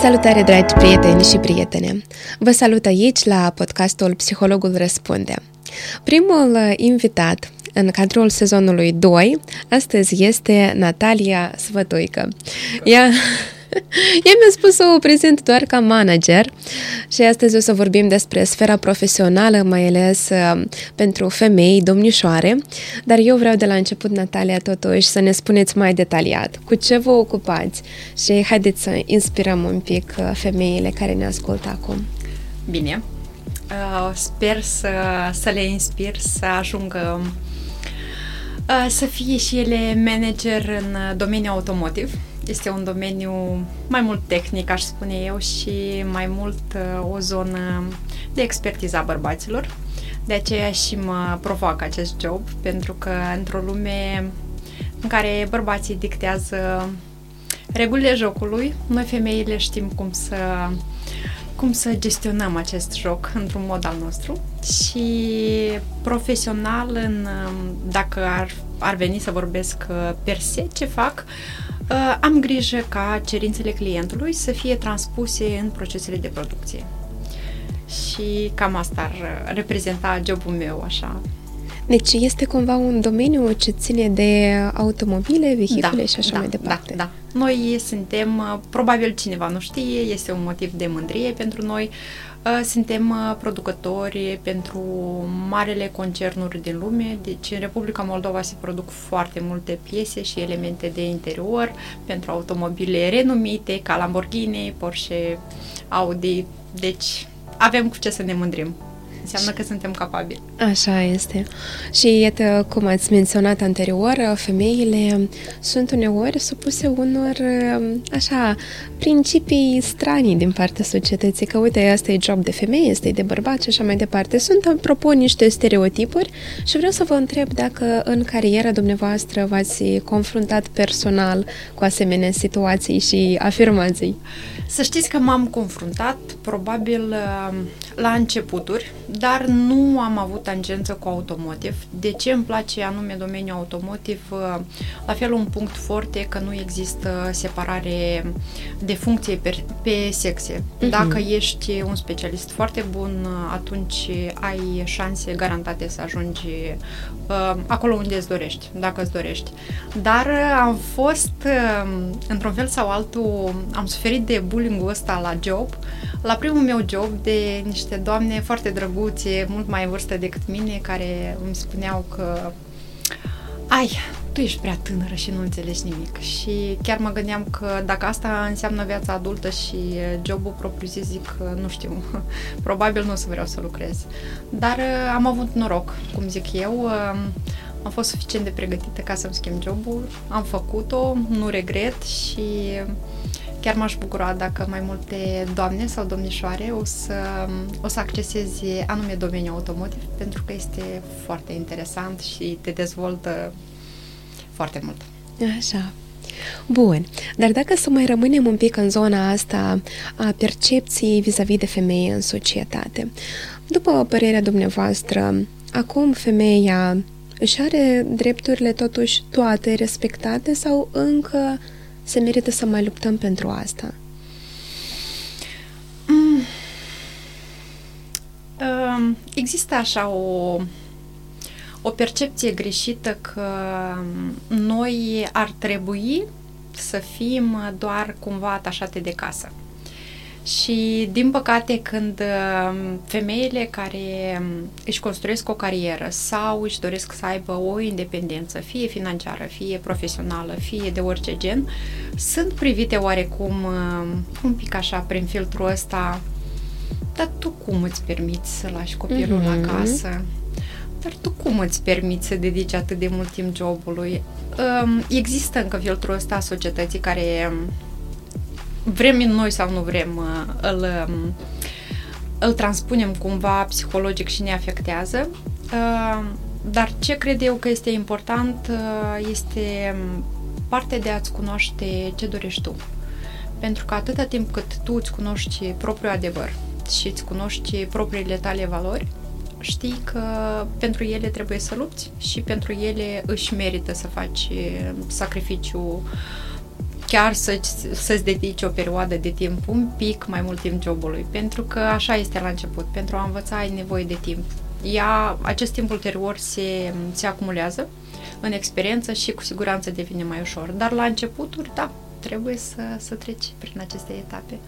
Salutare, dragi prieteni și prietene! Vă salut aici la podcastul Psihologul Răspunde. Primul invitat în cadrul sezonului 2 astăzi este Natalia Svătuică. Ea Ea mi-a spus să o prezint doar ca manager și astăzi o să vorbim despre sfera profesională, mai ales uh, pentru femei, domnișoare, dar eu vreau de la început, Natalia, totuși să ne spuneți mai detaliat. Cu ce vă ocupați? Și haideți să inspirăm un pic uh, femeile care ne ascultă acum. Bine, uh, sper să, să le inspir să ajungă să fie și ele manager în domeniul automotiv este un domeniu mai mult tehnic, aș spune eu, și mai mult uh, o zonă de expertiză a bărbaților. De aceea și mă provoacă acest job, pentru că într-o lume în care bărbații dictează regulile jocului, noi femeile știm cum să cum să gestionăm acest joc într-un mod al nostru și profesional, în, dacă ar, ar veni să vorbesc uh, per se ce fac, Uh, am grijă ca cerințele clientului să fie transpuse în procesele de producție. Și cam asta ar reprezenta jobul meu, așa. Deci este cumva un domeniu ce ține de automobile, vehicule da, și așa da, mai departe. Da, da. Noi suntem, uh, probabil cineva nu știe, este un motiv de mândrie pentru noi, Uh, suntem uh, producători pentru marele concernuri din lume, deci în Republica Moldova se produc foarte multe piese și elemente de interior pentru automobile renumite ca Lamborghini, Porsche, Audi, deci avem cu ce să ne mândrim înseamnă că suntem capabili. Așa este. Și iată, cum ați menționat anterior, femeile sunt uneori supuse unor, așa, principii stranii din partea societății, că uite, asta e job de femeie, asta e de bărbat și așa mai departe. Sunt, apropo, niște stereotipuri și vreau să vă întreb dacă în cariera dumneavoastră v-ați confruntat personal cu asemenea situații și afirmații. Să știți că m-am confruntat probabil la începuturi, dar nu am avut tangență cu automotive. De ce îmi place anume domeniul automotive? La fel un punct foarte că nu există separare de funcție pe, pe sexe. Uh-huh. Dacă ești un specialist foarte bun, atunci ai șanse garantate să ajungi uh, acolo unde îți dorești, dacă îți dorești. Dar am fost, uh, într-un fel sau altul, am suferit de bullying-ul ăsta la job, la primul meu job de niște doamne foarte drăguțe, mult mai în vârstă decât mine, care îmi spuneau că ai, tu ești prea tânără și nu înțelegi nimic. Și chiar mă gândeam că dacă asta înseamnă viața adultă și jobul propriu zis, zic, nu știu, probabil nu o să vreau să lucrez. Dar uh, am avut noroc, cum zic eu, uh, am fost suficient de pregătită ca să-mi schimb jobul, am făcut-o, nu regret și chiar m-aș bucura dacă mai multe doamne sau domnișoare o să, o să acceseze anume domeniul automotive, pentru că este foarte interesant și te dezvoltă foarte mult. Așa. Bun, dar dacă să mai rămânem un pic în zona asta a percepției vis-a-vis de femeie în societate, după părerea dumneavoastră, acum femeia își are drepturile totuși toate respectate sau încă se merită să mai luptăm pentru asta? Mm. Uh, există așa o, o percepție greșită că noi ar trebui să fim doar cumva atașate de casă. Și, din păcate, când uh, femeile care um, își construiesc o carieră sau își doresc să aibă o independență, fie financiară, fie profesională, fie de orice gen, sunt privite oarecum uh, un pic așa prin filtrul ăsta dar tu cum îți permiți să lași copilul mm-hmm. acasă? Dar tu cum îți permiți să dedici atât de mult timp jobului? Um, există încă filtrul ăsta a societății care um, vrem noi sau nu vrem, uh, îl, um, îl transpunem cumva psihologic și ne afectează. Uh, dar ce cred eu că este important uh, este um, partea de a-ți cunoaște ce dorești tu. Pentru că atâta timp cât tu îți cunoști propriul adevăr și îți cunoști propriile tale valori, știi că pentru ele trebuie să lupți și pentru ele își merită să faci sacrificiu chiar să, să-ți dedici o perioadă de timp, un pic mai mult timp jobului, pentru că așa este la început. Pentru a învăța ai nevoie de timp. Ea, acest timp ulterior se, se acumulează în experiență și cu siguranță devine mai ușor. Dar la începuturi, da, trebuie să, să treci prin aceste etape.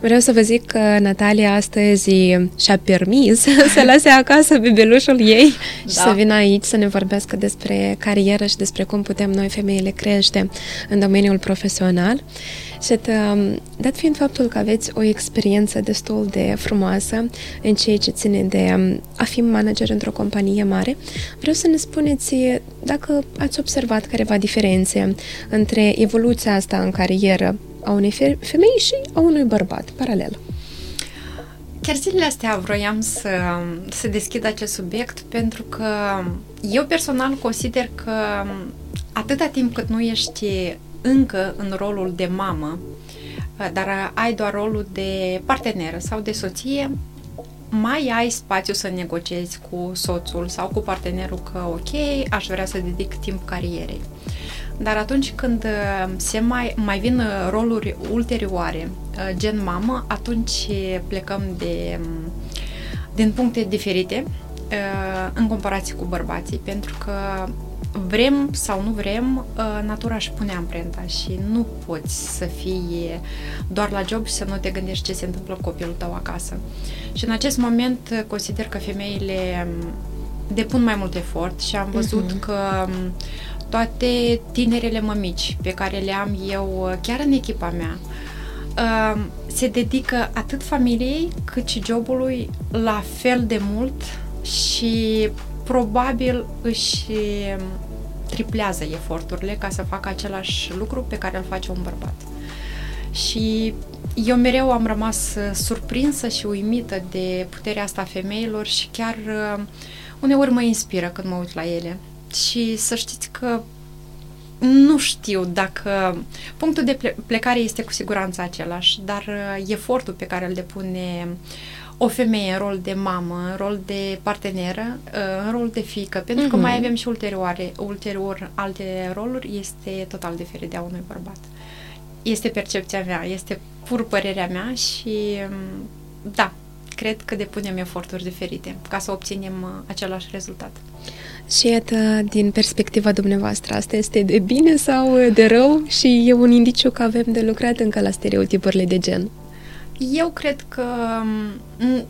Vreau să vă zic că Natalia astăzi și-a permis să lase acasă bebelușul ei da. și să vină aici să ne vorbească despre carieră și despre cum putem noi femeile crește în domeniul profesional. Și dat fiind faptul că aveți o experiență destul de frumoasă în ceea ce ține de a fi manager într-o companie mare, vreau să ne spuneți dacă ați observat careva diferențe între evoluția asta în carieră a unei femei și a unui bărbat, paralel. Chiar zilele astea vroiam să, să deschid acest subiect pentru că eu personal consider că atâta timp cât nu ești încă în rolul de mamă, dar ai doar rolul de parteneră sau de soție, mai ai spațiu să negociezi cu soțul sau cu partenerul că ok, aș vrea să dedic timp carierei. Dar atunci când uh, se mai, mai vin uh, roluri ulterioare, uh, gen mamă, atunci plecăm de, um, din puncte diferite în comparație cu bărbații, pentru că vrem sau nu vrem, natura își pune amprenta și nu poți să fii doar la job și să nu te gândești ce se întâmplă cu copilul tău acasă. Și în acest moment consider că femeile um, depun mai mult efort și am văzut uh-huh. că um, toate tinerele mămici pe care le am eu uh, chiar în echipa mea uh, se dedică atât familiei cât și jobului la fel de mult și probabil își um, triplează eforturile ca să facă același lucru pe care îl face un bărbat. Și eu mereu am rămas uh, surprinsă și uimită de puterea asta a femeilor și chiar uneori mă inspiră când mă uit la ele și să știți că nu știu dacă punctul de plecare este cu siguranță același, dar uh, efortul pe care îl depune o femeie în rol de mamă, în rol de parteneră, uh, în rol de fică, pentru uh-huh. că mai mhm. avem și ulterioare, ulterior alte roluri, este total diferit de a unui bărbat. Este percepția mea, este pur părerea mea și um, da, cred că depunem eforturi diferite ca să obținem uh, același rezultat. Și iată, din perspectiva dumneavoastră, asta este de bine sau de rău și e un indiciu că avem de lucrat încă la stereotipurile de gen? Eu cred că mm,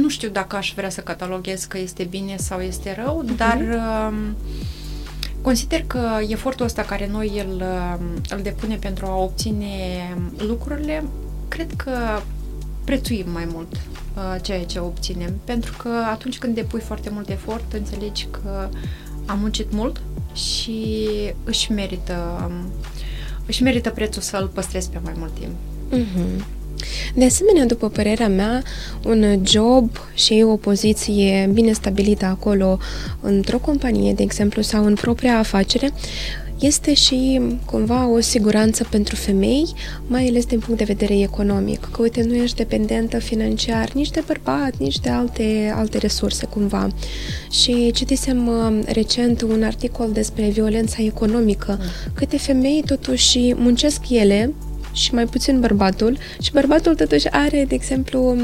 nu știu dacă aș vrea să cataloghez că este bine sau este rău, uh-huh. dar mm, consider că efortul ăsta care noi îl, mm, îl depune pentru a obține lucrurile, cred că prețuim mai mult uh, ceea ce obținem. Pentru că atunci când depui foarte mult efort, înțelegi că am muncit mult și își merită, um, își merită prețul să-l păstrezi pe mai mult timp. Mm-hmm. De asemenea, după părerea mea, un job și o poziție bine stabilită acolo într-o companie, de exemplu, sau în propria afacere, este și cumva o siguranță pentru femei, mai ales din punct de vedere economic, că uite, nu ești dependentă financiar nici de bărbat, nici de alte, alte resurse cumva. Și citisem uh, recent un articol despre violența economică, mm. câte femei totuși muncesc ele și mai puțin bărbatul și bărbatul totuși are, de exemplu,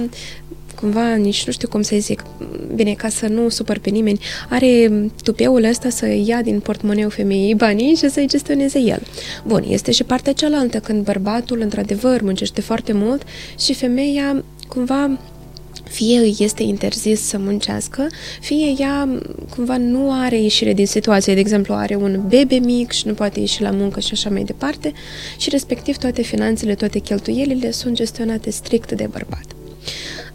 cumva, nici nu știu cum să zic, bine, ca să nu supăr pe nimeni, are tupeul ăsta să ia din portmoneu femeii banii și să-i gestioneze el. Bun, este și partea cealaltă, când bărbatul, într-adevăr, muncește foarte mult și femeia, cumva, fie îi este interzis să muncească, fie ea cumva nu are ieșire din situație. De exemplu, are un bebe mic și nu poate ieși la muncă și așa mai departe și respectiv toate finanțele, toate cheltuielile sunt gestionate strict de bărbat.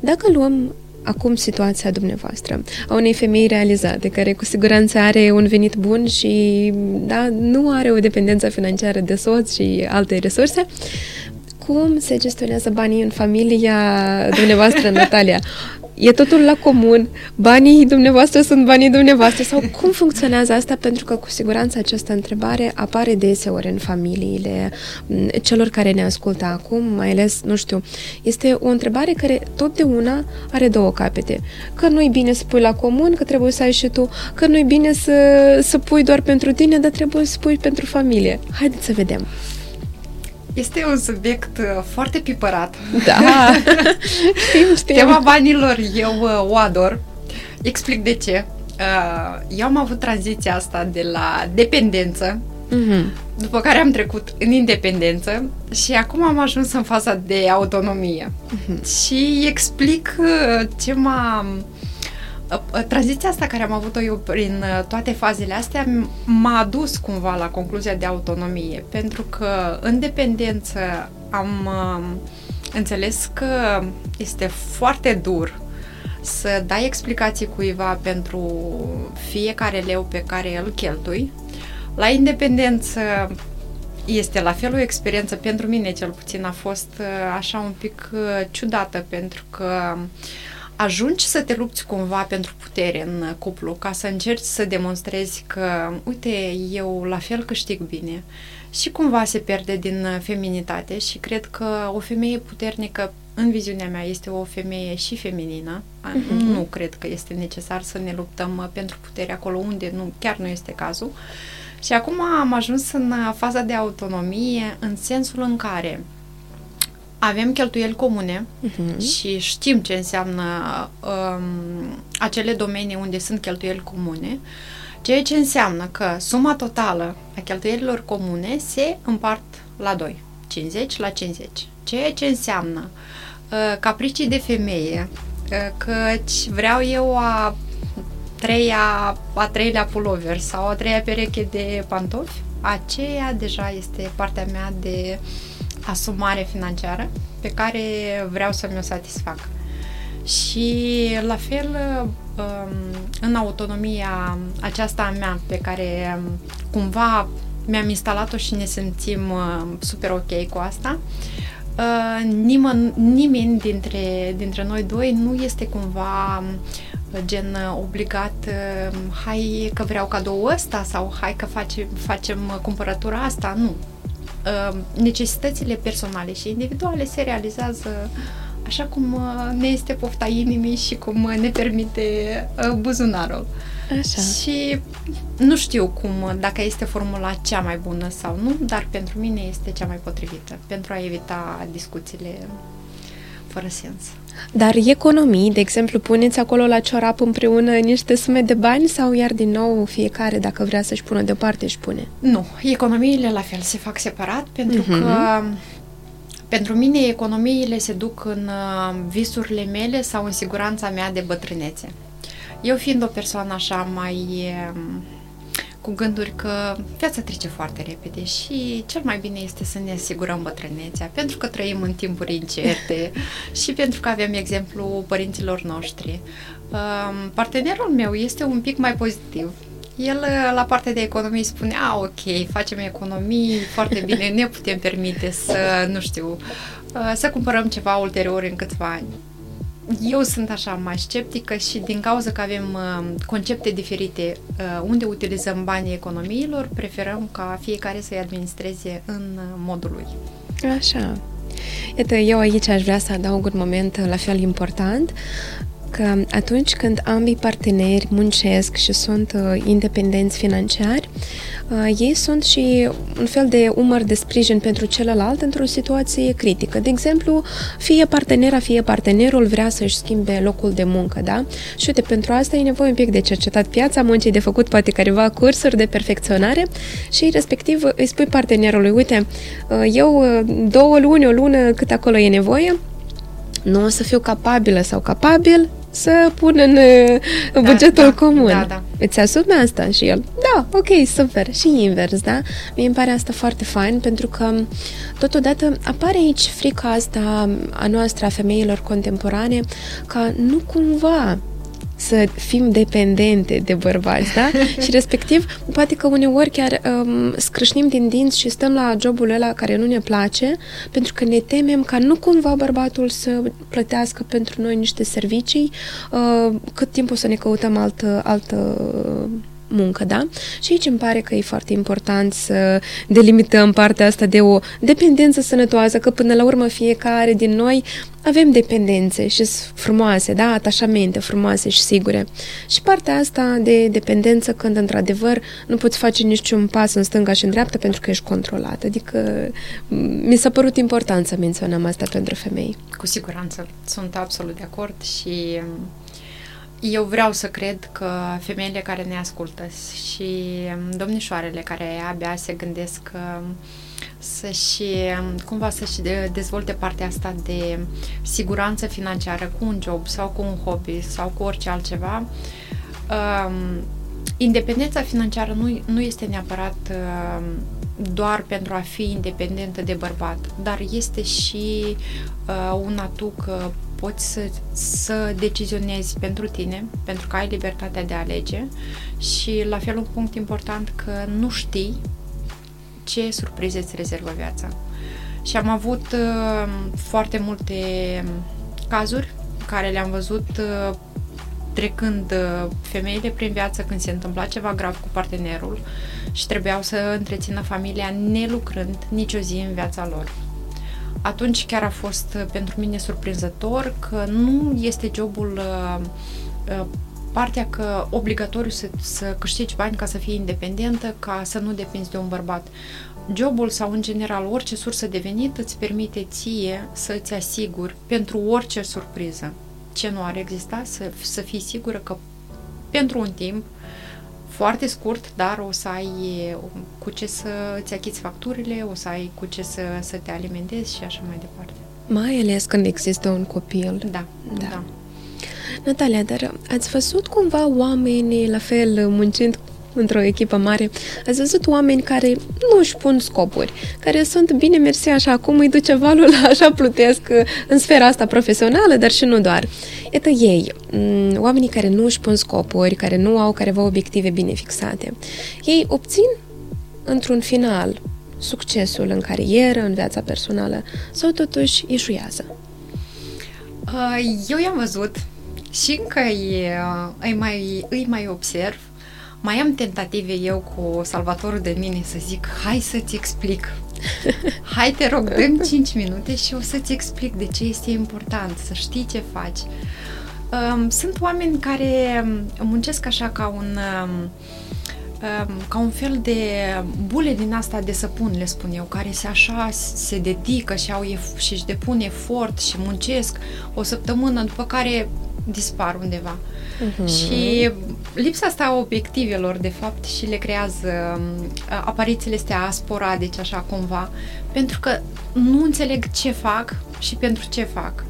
Dacă luăm acum situația dumneavoastră, a unei femei realizate, care cu siguranță are un venit bun și da, nu are o dependență financiară de soț și alte resurse, cum se gestionează banii în familia dumneavoastră, Natalia? E totul la comun, banii dumneavoastră sunt banii dumneavoastră sau cum funcționează asta? Pentru că cu siguranță această întrebare apare deseori în familiile celor care ne ascultă acum, mai ales, nu știu, este o întrebare care totdeauna are două capete. Că nu-i bine să pui la comun, că trebuie să ai și tu, că nu-i bine să, să pui doar pentru tine, dar trebuie să pui pentru familie. Haideți să vedem. Este un subiect uh, foarte pipărat. Da, știm, știm. Tema banilor eu uh, o ador. Explic de ce. Uh, eu am avut tranziția asta de la dependență, mm-hmm. după care am trecut în independență și acum am ajuns în faza de autonomie. Mm-hmm. Și explic ce m-a tranziția asta care am avut-o eu prin toate fazele astea m-a adus cumva la concluzia de autonomie, pentru că în dependență am înțeles că este foarte dur să dai explicații cuiva pentru fiecare leu pe care îl cheltui. La independență este la fel o experiență, pentru mine cel puțin a fost așa un pic ciudată, pentru că ajungi să te lupți cumva pentru putere în cuplu, ca să încerci să demonstrezi că, uite, eu la fel câștig bine. Și cumva se pierde din feminitate și cred că o femeie puternică, în viziunea mea, este o femeie și feminină. Uh-huh. Nu cred că este necesar să ne luptăm pentru putere acolo unde nu, chiar nu este cazul. Și acum am ajuns în faza de autonomie în sensul în care avem cheltuieli comune uh-huh. și știm ce înseamnă um, acele domenii unde sunt cheltuieli comune, ceea ce înseamnă că suma totală a cheltuielilor comune se împart la 2, 50 la 50, ceea ce înseamnă uh, capricii de femeie, uh, căci vreau eu a treia, a treilea pulover sau a treia pereche de pantofi, aceea deja este partea mea de uh, asumare financiară pe care vreau să mi-o satisfac. Și la fel um, în autonomia aceasta a mea pe care um, cumva mi-am instalat-o și ne simțim uh, super ok cu asta, uh, nimeni, nimeni dintre, dintre noi doi nu este cumva um, gen obligat, hai că vreau cadou ăsta sau hai că facem, facem cumpărătura asta, nu. Uh, necesitățile personale și individuale se realizează așa cum uh, ne este pofta inimii și cum uh, ne permite buzunarul. Așa. Și nu știu cum, dacă este formula cea mai bună sau nu, dar pentru mine este cea mai potrivită pentru a evita discuțiile fără sens. Dar economii, de exemplu, puneți acolo la ciorap împreună niște sume de bani sau iar din nou fiecare, dacă vrea să-și pună deoparte, își pune? Nu, economiile la fel se fac separat pentru uh-huh. că pentru mine economiile se duc în uh, visurile mele sau în siguranța mea de bătrânețe. Eu fiind o persoană așa mai um, cu gânduri că viața trece foarte repede și cel mai bine este să ne asigurăm bătrânețea, pentru că trăim în timpuri incerte și pentru că avem exemplu părinților noștri. Um, partenerul meu este un pic mai pozitiv. El, la partea de economie, spune, a, ok, facem economii, foarte bine, ne putem permite să, nu știu, uh, să cumpărăm ceva ulterior în câțiva ani eu sunt așa mai sceptică și din cauza că avem uh, concepte diferite uh, unde utilizăm banii economiilor, preferăm ca fiecare să-i administreze în uh, modul lui. Așa. Iată, eu aici aș vrea să adaug un moment la fel important că atunci când ambii parteneri muncesc și sunt uh, independenți financiari, uh, ei sunt și un fel de umăr de sprijin pentru celălalt într-o situație critică. De exemplu, fie partenera, fie partenerul vrea să-și schimbe locul de muncă, da? Și uite, pentru asta e nevoie un pic de cercetat piața muncii, de făcut poate careva cursuri de perfecționare și respectiv îi spui partenerului, uite, uh, eu două luni, o lună, cât acolo e nevoie, nu o să fiu capabilă sau capabil să pun în, în da, bugetul da, comun. Da, da. Îți asumi asta? Și el, da, ok, super. Și invers, da? Mie îmi pare asta foarte fain pentru că totodată apare aici frica asta a noastră, a femeilor contemporane, ca nu cumva să fim dependente de bărbați, da? și respectiv, poate că uneori chiar um, scrâșnim din dinți și stăm la jobul ăla care nu ne place, pentru că ne temem ca nu cumva bărbatul să plătească pentru noi niște servicii, uh, cât timp o să ne căutăm altă, altă muncă, da? Și aici îmi pare că e foarte important să delimităm partea asta de o dependență sănătoasă, că până la urmă fiecare din noi avem dependențe și frumoase, da? Atașamente frumoase și sigure. Și partea asta de dependență când într-adevăr nu poți face niciun pas în stânga și în dreapta pentru că ești controlată. Adică mi s-a părut important să menționăm asta pentru femei. Cu siguranță, sunt absolut de acord și eu vreau să cred că femeile care ne ascultă și domnișoarele care abia se gândesc că să-și, cumva să-și dezvolte partea asta de siguranță financiară cu un job sau cu un hobby sau cu orice altceva, um, independența financiară nu, nu este neapărat uh, doar pentru a fi independentă de bărbat, dar este și uh, un atu că poți să, să decizionezi pentru tine, pentru că ai libertatea de a alege și la fel un punct important că nu știi ce surprize îți rezervă viața. Și am avut uh, foarte multe cazuri care le-am văzut uh, trecând uh, femeile prin viață când se întâmpla ceva grav cu partenerul și trebuiau să întrețină familia nelucrând nicio zi în viața lor. Atunci chiar a fost uh, pentru mine surprinzător că nu este jobul uh, uh, partea că obligatoriu să, să câștigi bani ca să fii independentă, ca să nu depinzi de un bărbat. Jobul sau, în general, orice sursă de venit îți permite ție să îți asiguri pentru orice surpriză ce nu ar exista, să, să fii sigură că pentru un timp foarte scurt, dar o să ai cu ce să îți achiți facturile, o să ai cu ce să, să te alimentezi și așa mai departe. Mai ales când există un copil. Da, da. da. Natalia, dar ați văzut cumva oamenii la fel muncind într-o echipă mare, ați văzut oameni care nu își pun scopuri, care sunt bine mersi așa cum îi duce valul, așa plutesc în sfera asta profesională, dar și nu doar. Iată ei, mm, oamenii care nu își pun scopuri, care nu au careva obiective bine fixate, ei obțin într-un final succesul în carieră, în viața personală sau totuși ieșuiază? Uh, eu i-am văzut și încă îi, îi, mai, îi mai observ mai am tentative eu cu salvatorul de mine să zic, hai să-ți explic. Hai, te rog, dăm 5 minute și o să-ți explic de ce este important, să știi ce faci. Um, sunt oameni care muncesc așa ca un um, ca un fel de bule din asta de săpun, le spun eu, care se așa se dedică și, au și își depun efort și muncesc o săptămână, după care dispar undeva. Uh-huh. Și lipsa asta a obiectivelor, de fapt, și le creează um, aparițiile astea sporadice, așa cumva, pentru că nu înțeleg ce fac și pentru ce fac.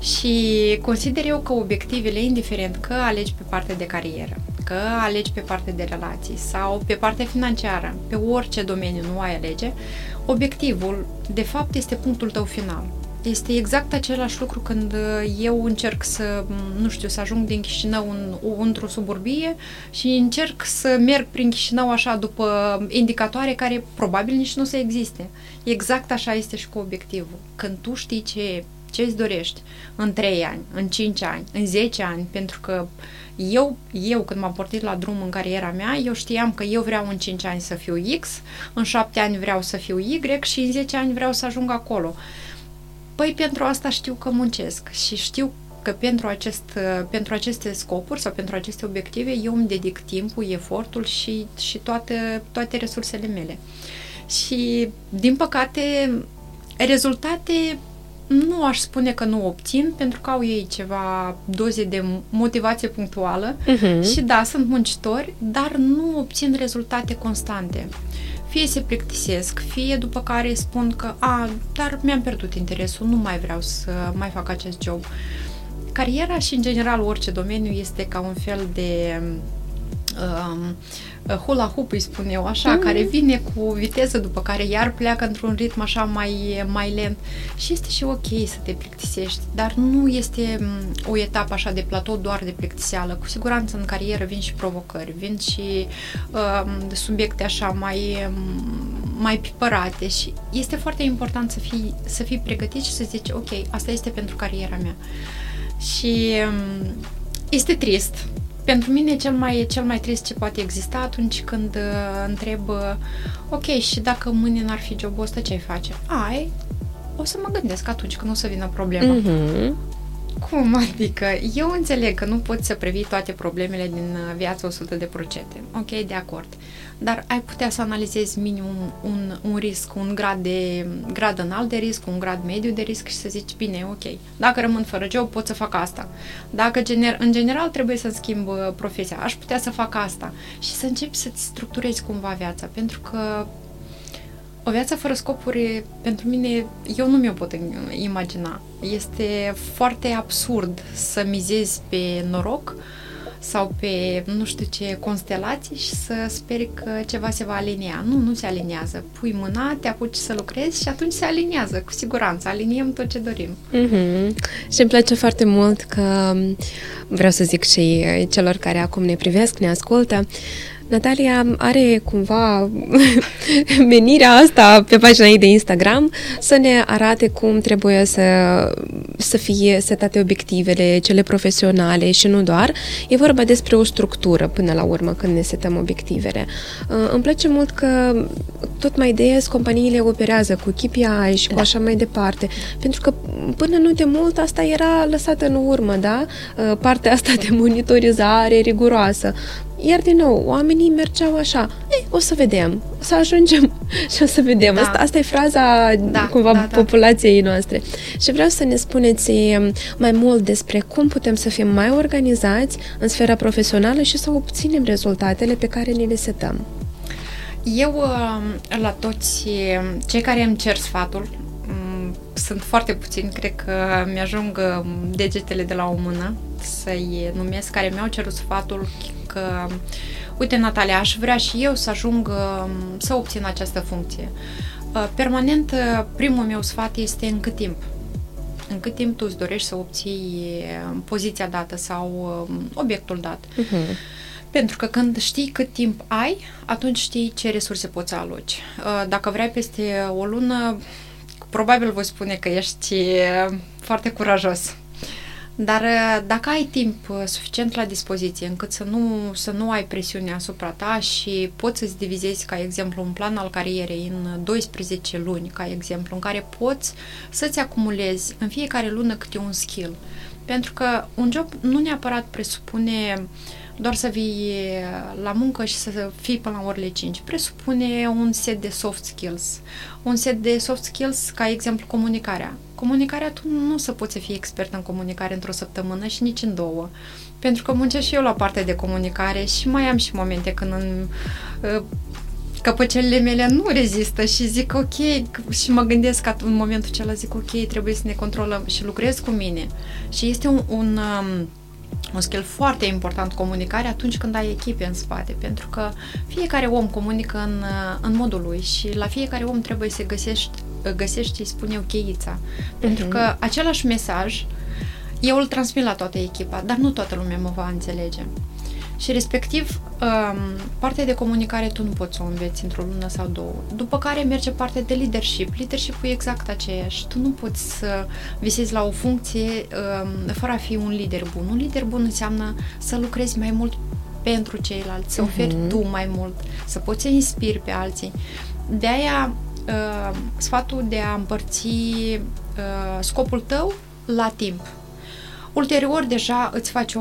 Și consider eu că obiectivele, indiferent că alegi pe partea de carieră, că alegi pe partea de relații sau pe partea financiară, pe orice domeniu nu ai alege, obiectivul, de fapt, este punctul tău final. Este exact același lucru când uh, eu încerc să, nu știu, să ajung din Chișinău în, într-o suburbie și încerc să merg prin Chișinău așa după indicatoare care probabil nici nu să existe. Exact așa este și cu obiectivul. Când tu știi ce, ce îți dorești în 3 ani, în 5 ani, în 10 ani, pentru că eu, eu când m-am portit la drum în cariera mea, eu știam că eu vreau în 5 ani să fiu X, în 7 ani vreau să fiu Y și în 10 ani vreau să ajung acolo. Păi pentru asta știu că muncesc și știu că pentru, acest, pentru aceste scopuri sau pentru aceste obiective eu îmi dedic timpul, efortul și, și toate, toate resursele mele. Și, din păcate, rezultate nu aș spune că nu obțin, pentru că au ei ceva doze de motivație punctuală uh-huh. și da, sunt muncitori, dar nu obțin rezultate constante fie se plictisesc, fie după care spun că, a, dar mi-am pierdut interesul, nu mai vreau să mai fac acest job. Cariera și, în general, orice domeniu este ca un fel de um, hula hoop, îi spun eu, așa, mm-hmm. care vine cu viteză, după care iar pleacă într-un ritm așa mai, mai lent. Și este și ok să te plictisești, dar nu este o etapă așa de platou doar de plictiseală. Cu siguranță în carieră vin și provocări, vin și uh, subiecte așa mai, mai pipărate și este foarte important să fii, să fii pregătit și să zici, ok, asta este pentru cariera mea. Și um, este trist pentru mine cel mai, cel mai trist ce poate exista atunci când uh, întreb uh, ok, și dacă mâine n-ar fi jobul ăsta, ce ai face? Ai, o să mă gândesc atunci când o să vină problema. Mm-hmm. Cum adică? Eu înțeleg că nu poți să previi toate problemele din uh, viața 100 de procente. Ok, de acord. Dar ai putea să analizezi minimum un, un risc, un grad, de, grad înalt de risc, un grad mediu de risc și să zici, bine, ok, dacă rămân fără job, pot să fac asta. Dacă gener, în general trebuie să schimb uh, profesia, aș putea să fac asta. Și să începi să-ți structurezi cumva viața, pentru că o viață fără scopuri, pentru mine, eu nu mi-o pot imagina. Este foarte absurd să mizezi pe noroc sau pe nu știu ce constelații și să speri că ceva se va alinia. Nu, nu se aliniază. Pui mâna, te apuci să lucrezi și atunci se aliniază, cu siguranță. Aliniem tot ce dorim. Mm-hmm. Și îmi place foarte mult că vreau să zic și celor care acum ne privesc, ne ascultă, Natalia are cumva menirea asta pe pagina ei de Instagram să ne arate cum trebuie să, să fie setate obiectivele, cele profesionale și nu doar. E vorba despre o structură până la urmă când ne setăm obiectivele. Uh, îmi place mult că tot mai des companiile operează cu KPI și cu da. așa mai departe, pentru că până nu de mult asta era lăsată în urmă, da? Uh, partea asta de monitorizare riguroasă. Iar din nou, oamenii mergeau așa, Ei, o să vedem, o să ajungem și o să vedem. Da. Asta, asta e fraza da, cumva da, da. populației noastre. Și vreau să ne spuneți um, mai mult despre cum putem să fim mai organizați în sfera profesională și să obținem rezultatele pe care ne le setăm. Eu, um, la toți um, cei care îmi cer sfatul, sunt foarte puțini, cred că mi-ajung degetele de la o mână să-i numesc, care mi-au cerut sfatul că, uite Natalia, aș vrea și eu să ajung um, să obțin această funcție. Uh, permanent, uh, primul meu sfat este în cât timp. În cât timp tu îți dorești să obții um, poziția dată sau um, obiectul dat. Uh-huh. Pentru că când știi cât timp ai, atunci știi ce resurse poți aloci. Uh, dacă vrei peste o lună, probabil voi spune că ești foarte curajos. Dar uh, dacă ai timp uh, suficient la dispoziție încât să nu, să nu ai presiune asupra ta și poți să-ți divizezi, ca exemplu, un plan al carierei în 12 luni, ca exemplu, în care poți să-ți acumulezi în fiecare lună câte un skill. Pentru că un job nu neapărat presupune uh, doar să vii la muncă și să fii până la orele 5. Presupune un set de soft skills. Un set de soft skills, ca exemplu, comunicarea. Comunicarea, tu nu o să poți să fii expert în comunicare într-o săptămână și nici în două. Pentru că muncesc și eu la partea de comunicare și mai am și momente când în ă, căpăcelele mele nu rezistă și zic ok și mă gândesc că în momentul acela zic ok, trebuie să ne controlăm și lucrez cu mine. Și este un, un um, un skill foarte important comunicare atunci când ai echipe în spate, pentru că fiecare om comunică în, în modul lui și la fiecare om trebuie să găsești, găsești îi spune o cheița. Pentru uh-huh. că același mesaj eu îl transmit la toată echipa, dar nu toată lumea mă va înțelege. Și respectiv, um, partea de comunicare tu nu poți să o înveți într-o lună sau două. După care merge partea de leadership. Leadership-ul e exact aceeași. Tu nu poți să visezi la o funcție um, fără a fi un lider bun. Un lider bun înseamnă să lucrezi mai mult pentru ceilalți, să oferi uh-huh. tu mai mult, să poți să inspiri pe alții. De aia, uh, sfatul de a împărți uh, scopul tău la timp. Ulterior, deja îți faci o,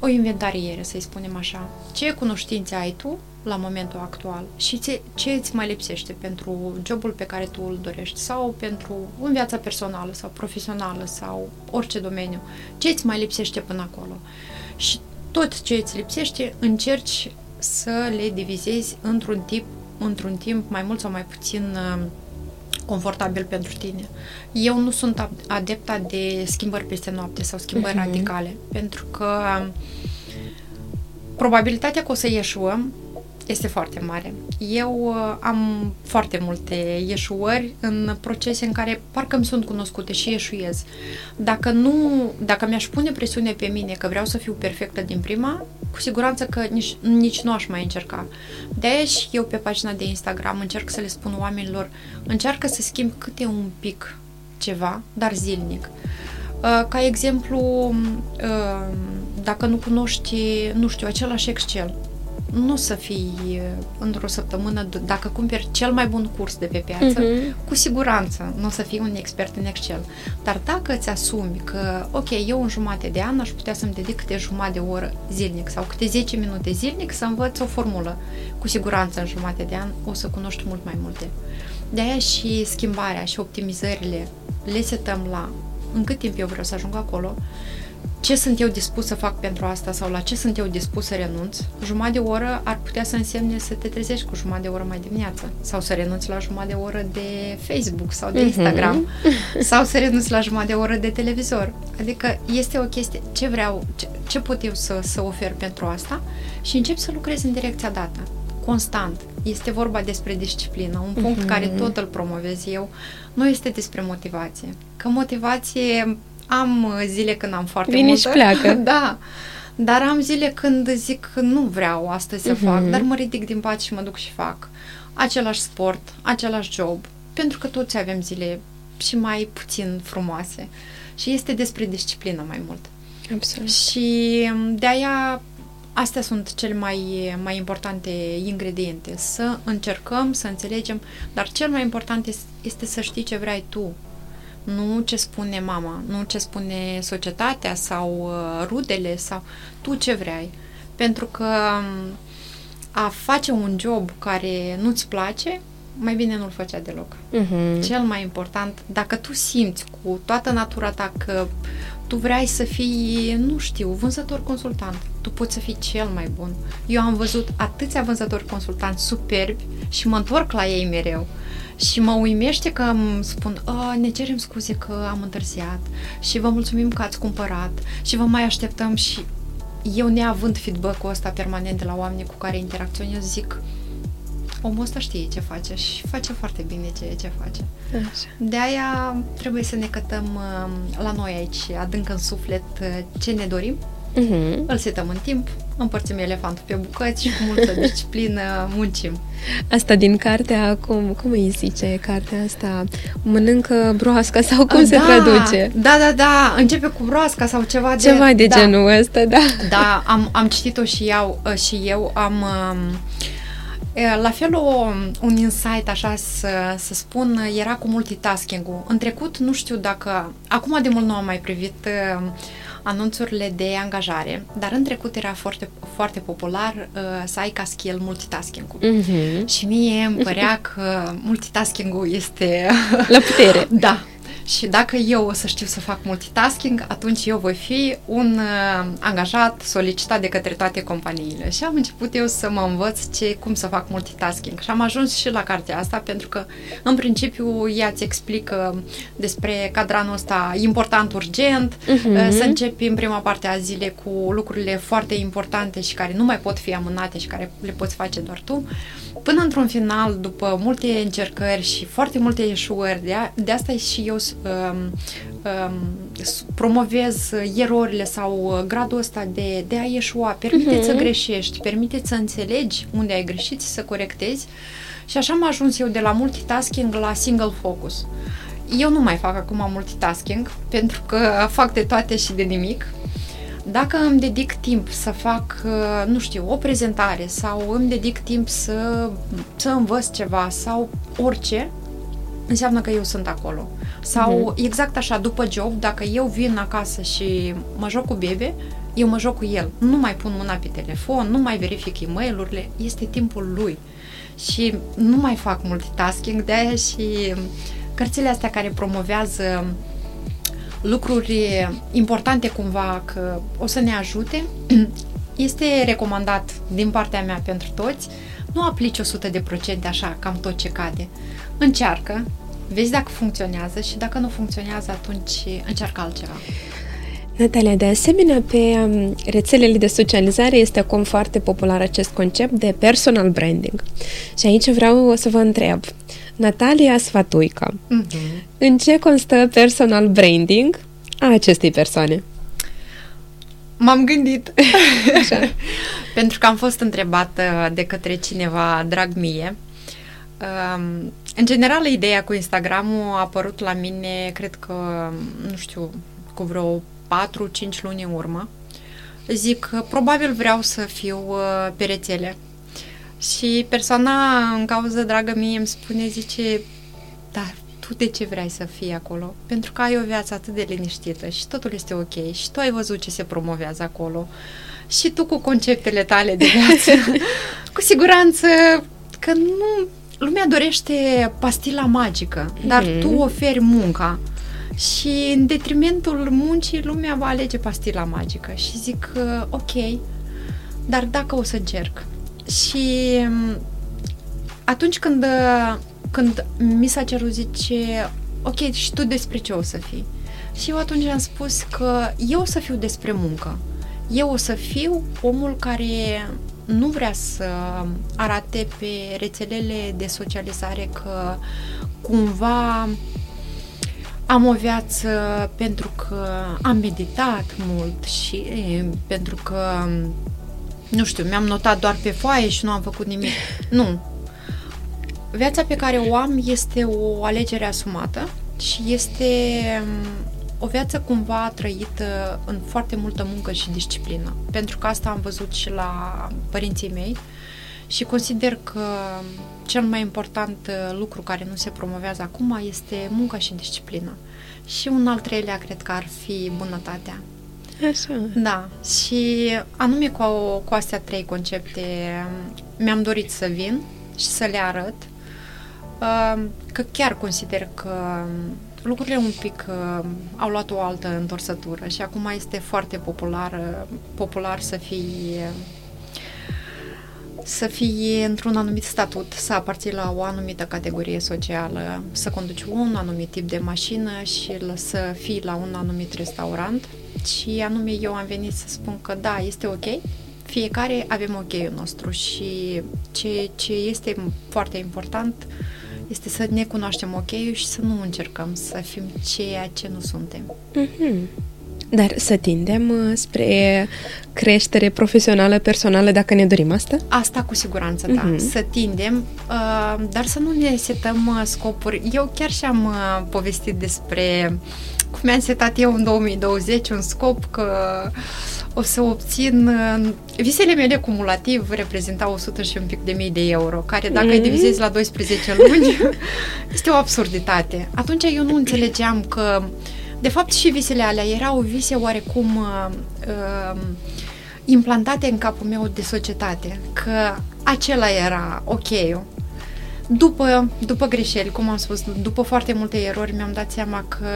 o inventariere, să-i spunem așa. Ce cunoștințe ai tu la momentul actual și ce, ce îți mai lipsește pentru jobul pe care tu îl dorești sau pentru în viața personală sau profesională sau orice domeniu. Ce îți mai lipsește până acolo? Și tot ce îți lipsește, încerci să le divizezi într-un tip, într-un timp mai mult sau mai puțin uh, confortabil pentru tine. Eu nu sunt adepta de schimbări peste noapte sau schimbări uh-huh. radicale, pentru că probabilitatea că o să ieșuăm este foarte mare. Eu uh, am foarte multe ieșuări în procese în care parcă îmi sunt cunoscute și ieșuiez. Dacă nu, dacă mi-aș pune presiune pe mine că vreau să fiu perfectă din prima, cu siguranță că nici, nici nu aș mai încerca. de aia și eu pe pagina de Instagram încerc să le spun oamenilor, încearcă să schimb câte un pic ceva, dar zilnic. Uh, ca exemplu, uh, dacă nu cunoști, nu știu, același Excel, nu o să fii uh, într-o săptămână, dacă cumperi cel mai bun curs de pe piață, uh-huh. cu siguranță nu o să fii un expert în Excel. Dar dacă îți asumi că, ok, eu în jumate de an aș putea să-mi dedic câte jumătate de oră zilnic sau câte 10 minute zilnic să învăț o formulă, cu siguranță în jumate de an o să cunoști mult mai multe. De aia și schimbarea și optimizările le setăm la în cât timp eu vreau să ajung acolo, ce sunt eu dispus să fac pentru asta sau la ce sunt eu dispus să renunț, jumătate de oră ar putea să însemne să te trezești cu jumătate de oră mai dimineață sau să renunți la jumătate de oră de Facebook sau de mhm. Instagram mm-hmm. sau să renunți la jumătate de oră de televizor. Adică este o chestie, ce vreau, ce, ce pot eu să, să ofer pentru asta și încep să lucrez în direcția dată, constant. Este vorba despre disciplină, un punct mm-hmm. care tot îl promovez eu. Nu este despre motivație. Că motivație am zile când am foarte Vine multă. și pleacă. da. Dar am zile când zic că nu vreau astăzi să uh-huh. fac, dar mă ridic din pat și mă duc și fac același sport, același job, pentru că toți avem zile și mai puțin frumoase. Și este despre disciplină mai mult. Absolut. Și de aia astea sunt cele mai, mai importante ingrediente. Să încercăm, să înțelegem, dar cel mai important este, este să știi ce vrei tu nu ce spune mama, nu ce spune societatea sau uh, rudele sau tu ce vrei. Pentru că um, a face un job care nu-ți place, mai bine nu-l făcea deloc. Uh-huh. Cel mai important, dacă tu simți cu toată natura ta că tu vrei să fii, nu știu, vânzător consultant, tu poți să fii cel mai bun. Eu am văzut atâția vânzători consultanți superbi și mă întorc la ei mereu. Și mă uimește că îmi spun, ne cerem scuze că am întârziat și vă mulțumim că ați cumpărat și vă mai așteptăm și eu neavând feedback-ul ăsta permanent de la oameni cu care interacționez, zic, omul ăsta știe ce face și face foarte bine ceea ce face. Așa. De aia trebuie să ne cătăm uh, la noi aici, adânc în suflet, uh, ce ne dorim, uh-huh. îl setăm în timp, împărțim elefantul pe bucăți și cu multă disciplină muncim. Asta din cartea, cum, cum îi zice cartea asta? Mănâncă broasca sau cum da, se traduce? Da, da, da, începe cu broasca sau ceva de... Ceva de da. genul ăsta, da. Da, am, am citit-o și eu, și eu am... Um, la fel, o, un insight, așa să, să spun, era cu multitasking-ul. În trecut, nu știu dacă... Acum de mult nu am mai privit uh, anunțurile de angajare, dar în trecut era foarte, foarte popular uh, să ai ca skill multitasking-ul. Mm-hmm. Și mie îmi părea că multitasking-ul este... La putere. da. Și dacă eu o să știu să fac multitasking, atunci eu voi fi un uh, angajat solicitat de către toate companiile. Și am început eu să mă învăț ce, cum să fac multitasking. Și am ajuns și la cartea asta pentru că, în principiu, ea îți explică despre cadranul ăsta important, urgent, uh-huh. să începi în prima parte a zilei cu lucrurile foarte importante și care nu mai pot fi amânate și care le poți face doar tu. Până într-un final, după multe încercări și foarte multe eșuări, de, a, de asta și eu um, um, promovez erorile sau uh, gradul ăsta de, de a ieșua. Permite-ți uh-huh. să mhm. greșești, permite-ți să înțelegi unde ai greșit, să corectezi. Și așa am ajuns eu de la multitasking la single focus. Eu nu mai fac acum multitasking pentru că fac de toate și de nimic dacă îmi dedic timp să fac, uh, nu știu, o prezentare sau îmi dedic timp să, să învăț ceva sau orice, înseamnă că eu sunt acolo. Sau mm-hmm. exact așa, după job, dacă eu vin acasă și mă joc cu bebe, eu mă joc cu el. Nu mai pun mâna pe telefon, nu mai verific e mail este timpul lui. Și nu mai fac multitasking, de aia și cărțile astea care promovează lucruri importante cumva că o să ne ajute, este recomandat din partea mea pentru toți, nu aplici 100 de procente așa, cam tot ce cade. Încearcă, vezi dacă funcționează și dacă nu funcționează, atunci încearcă altceva. Natalia, de asemenea, pe um, rețelele de socializare este acum foarte popular acest concept de personal branding. Și aici vreau să vă întreb, Natalia Sfatuica. Uh-huh. În ce constă personal branding a acestei persoane? M-am gândit. Așa. Pentru că am fost întrebată de către cineva drag mie. Um, în general, ideea cu Instagram-ul a apărut la mine, cred că, nu știu, cu vreo 4-5 luni în urmă. zic, probabil vreau să fiu uh, pe rețele. Și persoana în cauză, dragă mie, îmi spune, zice, dar tu de ce vrei să fii acolo? Pentru că ai o viață atât de liniștită și totul este ok și tu ai văzut ce se promovează acolo și tu cu conceptele tale de viață, cu siguranță că nu, lumea dorește pastila magică, dar mm-hmm. tu oferi munca. Și în detrimentul muncii, lumea va alege pastila magică. Și zic, uh, ok, dar dacă o să încerc. Și um, atunci când, uh, când mi s-a cerut, zice, ok, și tu despre ce o să fii? Și eu atunci am spus că eu o să fiu despre muncă. Eu o să fiu omul care nu vrea să arate pe rețelele de socializare că cumva am o viață pentru că am meditat mult și e, pentru că, nu știu, mi-am notat doar pe foaie și nu am făcut nimic. Nu. Viața pe care o am este o alegere asumată și este o viață cumva trăită în foarte multă muncă și disciplină. Pentru că asta am văzut și la părinții mei și consider că cel mai important uh, lucru care nu se promovează acum este munca și disciplina. Și un al treilea cred că ar fi bunătatea. Așa. Da, și anume cu, cu astea trei concepte mi-am dorit să vin și să le arăt uh, că chiar consider că lucrurile un pic uh, au luat o altă întorsătură și acum este foarte popular, popular să fii să fii într-un anumit statut, să aparții la o anumită categorie socială, să conduci un anumit tip de mașină și să fii la un anumit restaurant. Și anume eu am venit să spun că da, este ok, fiecare avem ok-ul nostru și ce, ce este foarte important este să ne cunoaștem ok și să nu încercăm să fim ceea ce nu suntem. Mm-hmm. Dar să tindem uh, spre creștere profesională, personală, dacă ne dorim asta? Asta cu siguranță, da. Uh-huh. Să tindem, uh, dar să nu ne setăm uh, scopuri. Eu chiar și-am povestit despre cum mi-am setat eu în 2020 un scop că o să obțin visele mele cumulativ reprezentau 100 și un pic de mii de euro, care dacă mm-hmm. îi divizezi la 12 luni este o absurditate. Atunci eu nu înțelegeam că uh, de fapt, și visele alea erau vise oarecum uh, uh, implantate în capul meu de societate, că acela era ok după, după greșeli, cum am spus, după foarte multe erori, mi-am dat seama că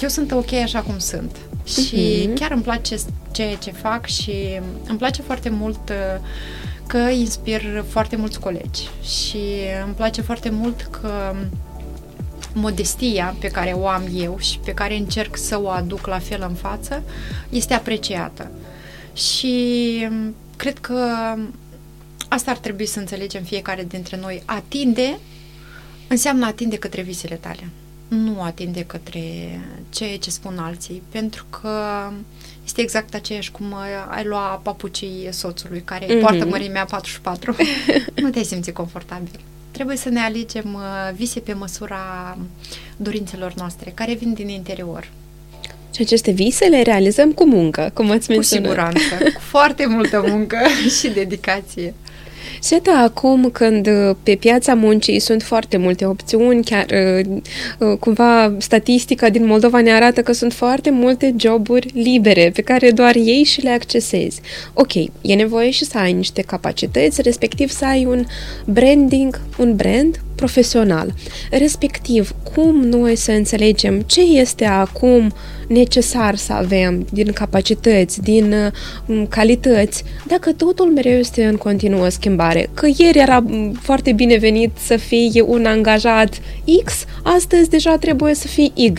eu sunt ok așa cum sunt. Și uh-huh. chiar îmi place ceea ce fac și îmi place foarte mult uh, că inspir foarte mulți colegi și îmi place foarte mult că modestia pe care o am eu și pe care încerc să o aduc la fel în față este apreciată. Și mm, cred că asta ar trebui să înțelegem fiecare dintre noi. Atinde înseamnă atinde către visele tale, nu atinde către ceea ce spun alții, pentru că este exact aceeași cum ai lua papucii soțului care mm-hmm. poartă mărimea 44. nu te simți confortabil trebuie să ne alegem uh, vise pe măsura dorințelor noastre, care vin din interior. Și aceste vise le realizăm cu muncă, cum ați menționat. Cu siguranță, cu foarte multă muncă și dedicație. Și da, acum când uh, pe piața muncii sunt foarte multe opțiuni, chiar uh, uh, cumva statistica din Moldova ne arată că sunt foarte multe joburi libere pe care doar ei și le accesezi. Ok, e nevoie și să ai niște capacități, respectiv să ai un branding, un brand profesional. Respectiv, cum noi să înțelegem ce este acum necesar să avem din capacități, din uh, calități, dacă totul mereu este în continuă schimbare. Că ieri era foarte binevenit să fii un angajat X, astăzi deja trebuie să fii Y.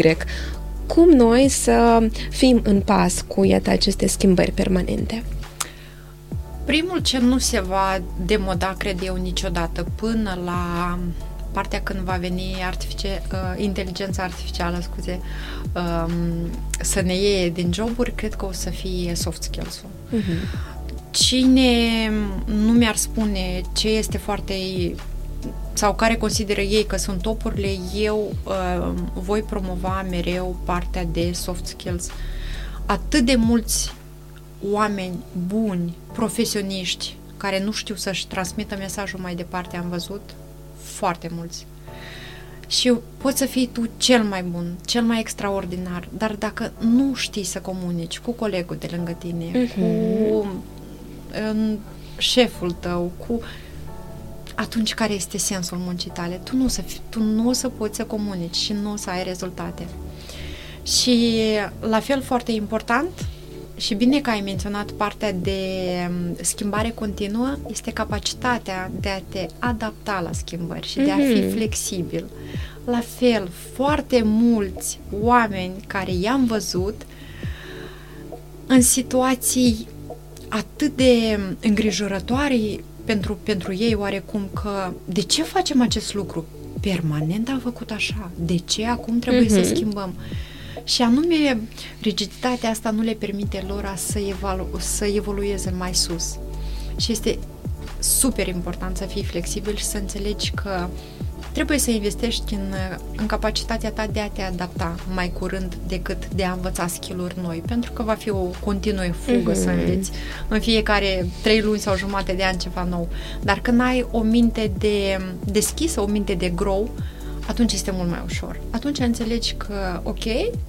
Cum noi să fim în pas cu iată aceste schimbări permanente? Primul ce nu se va demoda, cred eu, niciodată până la partea când va veni artifice, uh, inteligența artificială, scuze, um, să ne iei din joburi, cred că o să fie soft skills-ul. Uh-huh. Cine nu mi-ar spune ce este foarte sau care consideră ei că sunt topurile, eu uh, voi promova mereu partea de soft skills. Atât de mulți oameni buni, profesioniști, care nu știu să-și transmită mesajul mai departe, am văzut foarte mulți. Și poți să fii tu cel mai bun, cel mai extraordinar, dar dacă nu știi să comunici cu colegul de lângă tine, uh-huh. cu în, șeful tău, cu atunci care este sensul muncii tale? Tu nu, o să fi, tu nu o să poți să comunici și nu o să ai rezultate. Și la fel foarte important, și bine că ai menționat partea de mm, schimbare continuă, este capacitatea de a te adapta la schimbări și de a fi mhm. flexibil. La fel, foarte mulți oameni care i-am văzut în situații atât de îngrijorătoare pentru, pentru ei oarecum că de ce facem acest lucru? Permanent am făcut așa. De ce acum trebuie uh-huh. să mhm. schimbăm? Și anume, rigiditatea asta nu le permite lor să, evalu- să evolueze mai sus. Și este super important să fii flexibil și să înțelegi că trebuie să investești în, în capacitatea ta de a te adapta mai curând decât de a învăța skill-uri noi, pentru că va fi o continuă fugă mm-hmm. să mhm. înveți în fiecare trei luni sau jumate de an ceva nou. Dar când ai o minte de deschisă, o minte de grow, atunci este mult mai ușor. Atunci înțelegi că, ok,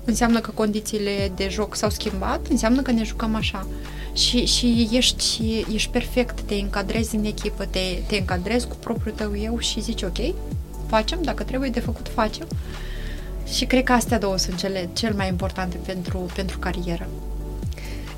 înseamnă că condițiile de joc s-au schimbat, înseamnă că ne jucăm așa. Și, și ești, ești perfect, te încadrezi în echipă, te, te încadrezi cu propriul tău eu și zici, ok, facem, dacă trebuie de făcut, facem. Și cred că astea două sunt cele cel mai importante pentru, pentru carieră.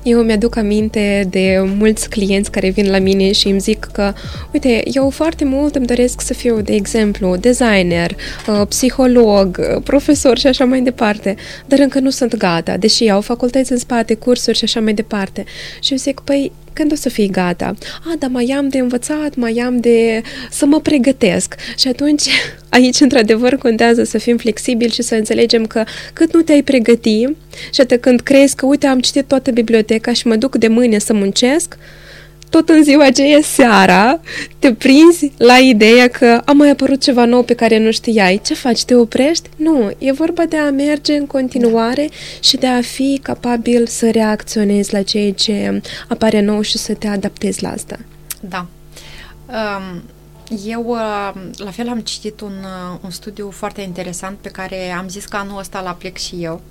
Eu mi-aduc aminte de mulți clienți care vin la mine și îmi zic că, uite, eu foarte mult îmi doresc să fiu, de exemplu, designer, uh, psiholog, uh, profesor și așa mai departe, dar încă nu sunt gata, deși au facultăți în spate, cursuri și așa mai departe. Și eu zic, păi, când o să fii gata? A, dar mai am de învățat, mai am de să mă pregătesc. Și atunci, aici, într-adevăr, contează să fim flexibili și să înțelegem că cât nu te-ai pregăti și atât când crezi că, uite, am citit toată biblioteca și mă duc de mâine să muncesc, tot în ziua aceea seara te prinzi la ideea că a mai apărut ceva nou pe care nu știai. Ce faci? Te oprești? Nu. E vorba de a merge în continuare da. și de a fi capabil să reacționezi la ceea ce apare nou și să te adaptezi la asta. Da. Um, eu, uh, la fel, am citit un, uh, un studiu foarte interesant pe care am zis că anul ăsta l aplic și eu.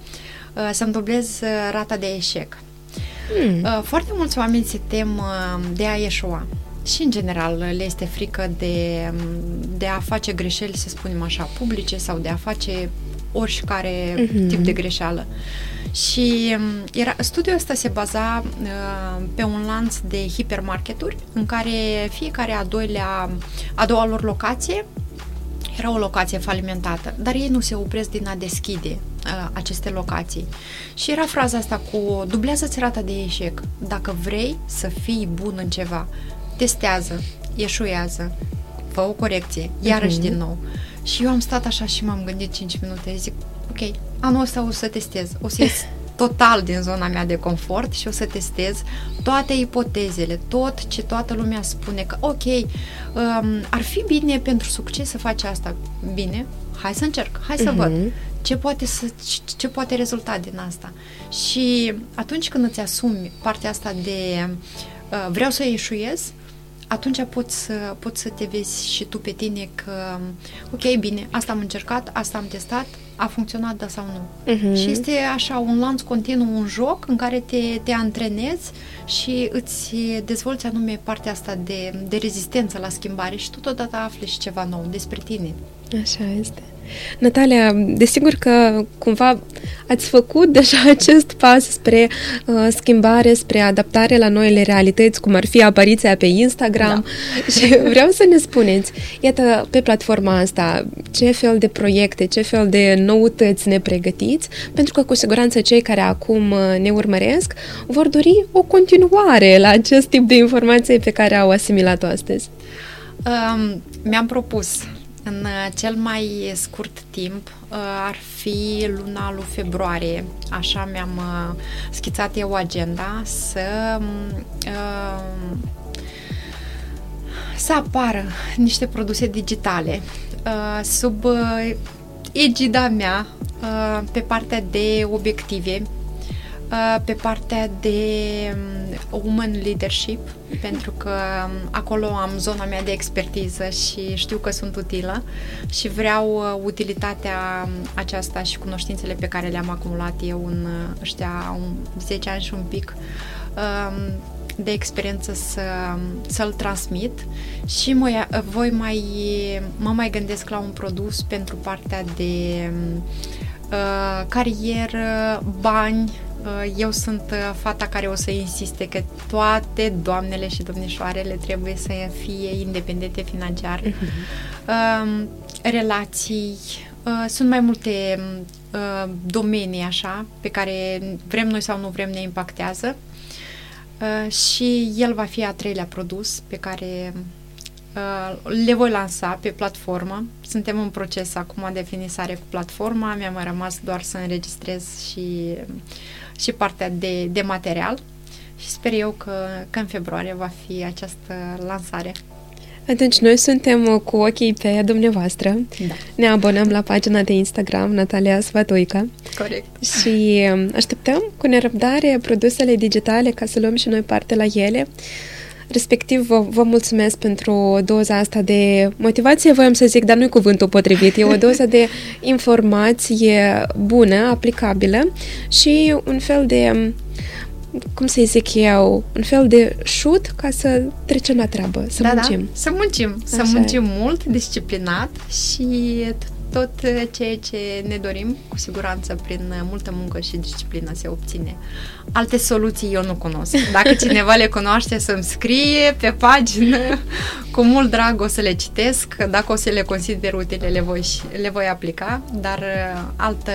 Uh, să-mi dublez rata de eșec. Hmm. Uh, foarte mulți oameni se tem uh, de a ieșua. Și, în general, le este frică de, um, de a face greșeli, să spunem așa, publice sau de a face oricare mm-hmm. tip de greșeală. Și um, era, studiul ăsta se baza uh, pe un lanț de hipermarketuri în care fiecare a, doilea, a doua lor locație era o locație falimentată, dar ei nu se opresc din a deschide uh, aceste locații. Și era fraza asta cu dublează-ți rata de eșec. Dacă vrei să fii bun în ceva, testează, eșuează, fă o corecție, iarăși uh-huh. din nou. Și eu am stat așa și m-am gândit 5 minute, zic, ok, anul ăsta o să testez, o să ies total din zona mea de confort și o să testez toate ipotezele, tot ce toată lumea spune că ok, um, ar fi bine pentru succes să faci asta. Bine, hai să încerc, hai să uh-huh. văd ce poate, să, ce, ce poate rezulta din asta. Și atunci când îți asumi partea asta de uh, vreau să ieșuiez, atunci poți să, poți să te vezi și tu pe tine că, ok, bine, asta am încercat, asta am testat, a funcționat, da sau nu. Uh-huh. Și este așa un lanț continuu, un joc în care te, te antrenezi și îți dezvolți anume partea asta de, de rezistență la schimbare și totodată afli și ceva nou despre tine. Așa este. Natalia, desigur că cumva ați făcut deja acest pas spre uh, schimbare, spre adaptare la noile realități, cum ar fi apariția pe Instagram da. și vreau să ne spuneți, iată, pe platforma asta, ce fel de proiecte, ce fel de noutăți ne pregătiți, pentru că cu siguranță cei care acum uh, ne urmăresc vor dori o continuare la acest tip de informații pe care au asimilat-o astăzi. Um, mi-am propus în uh, cel mai scurt timp uh, ar fi luna lui februarie. Așa mi-am uh, schițat eu agenda să să apară niște produse digitale sub egida mea pe partea de obiective Uh, pe partea de um, woman leadership, pentru că um, acolo am zona mea de expertiză și știu că sunt utilă și vreau uh, utilitatea aceasta și cunoștințele pe care le-am acumulat eu în ăștia 10 ani și un pic um, de experiență să, să-l transmit și mă, voi mai, mă mai gândesc la un produs pentru partea de uh, carieră, bani, Uh, eu sunt uh, fata care o să insiste că toate doamnele și domnișoarele trebuie să fie independente financiar. Uh-huh. Relații, uh, sunt mai multe domenii așa pe care vrem noi sau nu vrem ne impactează și el va fi a treilea produs pe care le voi lansa pe platformă. Suntem în proces acum de finisare cu platforma. Mi-a mai rămas doar să înregistrez și și partea de, de material și sper eu că, că în februarie va fi această lansare. Atunci noi suntem cu ochii pe dumneavoastră. Da. Ne abonăm la pagina de Instagram Natalia Svatoica. Corect. Și um, așteptăm cu nerăbdare produsele digitale ca să luăm și noi parte la ele. Respectiv, vă, vă mulțumesc pentru doza asta de motivație, voiam să zic, dar nu-i cuvântul potrivit, e o doză de informație bună, aplicabilă și un fel de cum să zic eu, un fel de șut ca să trecem la treabă, să da, muncim. Da, să muncim, Așa să muncim e. mult, disciplinat și tot ceea ce ne dorim, cu siguranță, prin multă muncă și disciplină se obține. Alte soluții eu nu cunosc. Dacă cineva le cunoaște, să-mi scrie pe pagină. Cu mult drag o să le citesc. Dacă o să le consider utile, le voi, le voi aplica, dar uh, altă,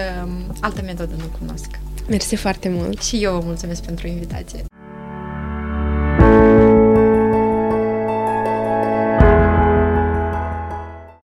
altă metodă nu cunosc. Mersi foarte mult! Și eu vă mulțumesc pentru invitație!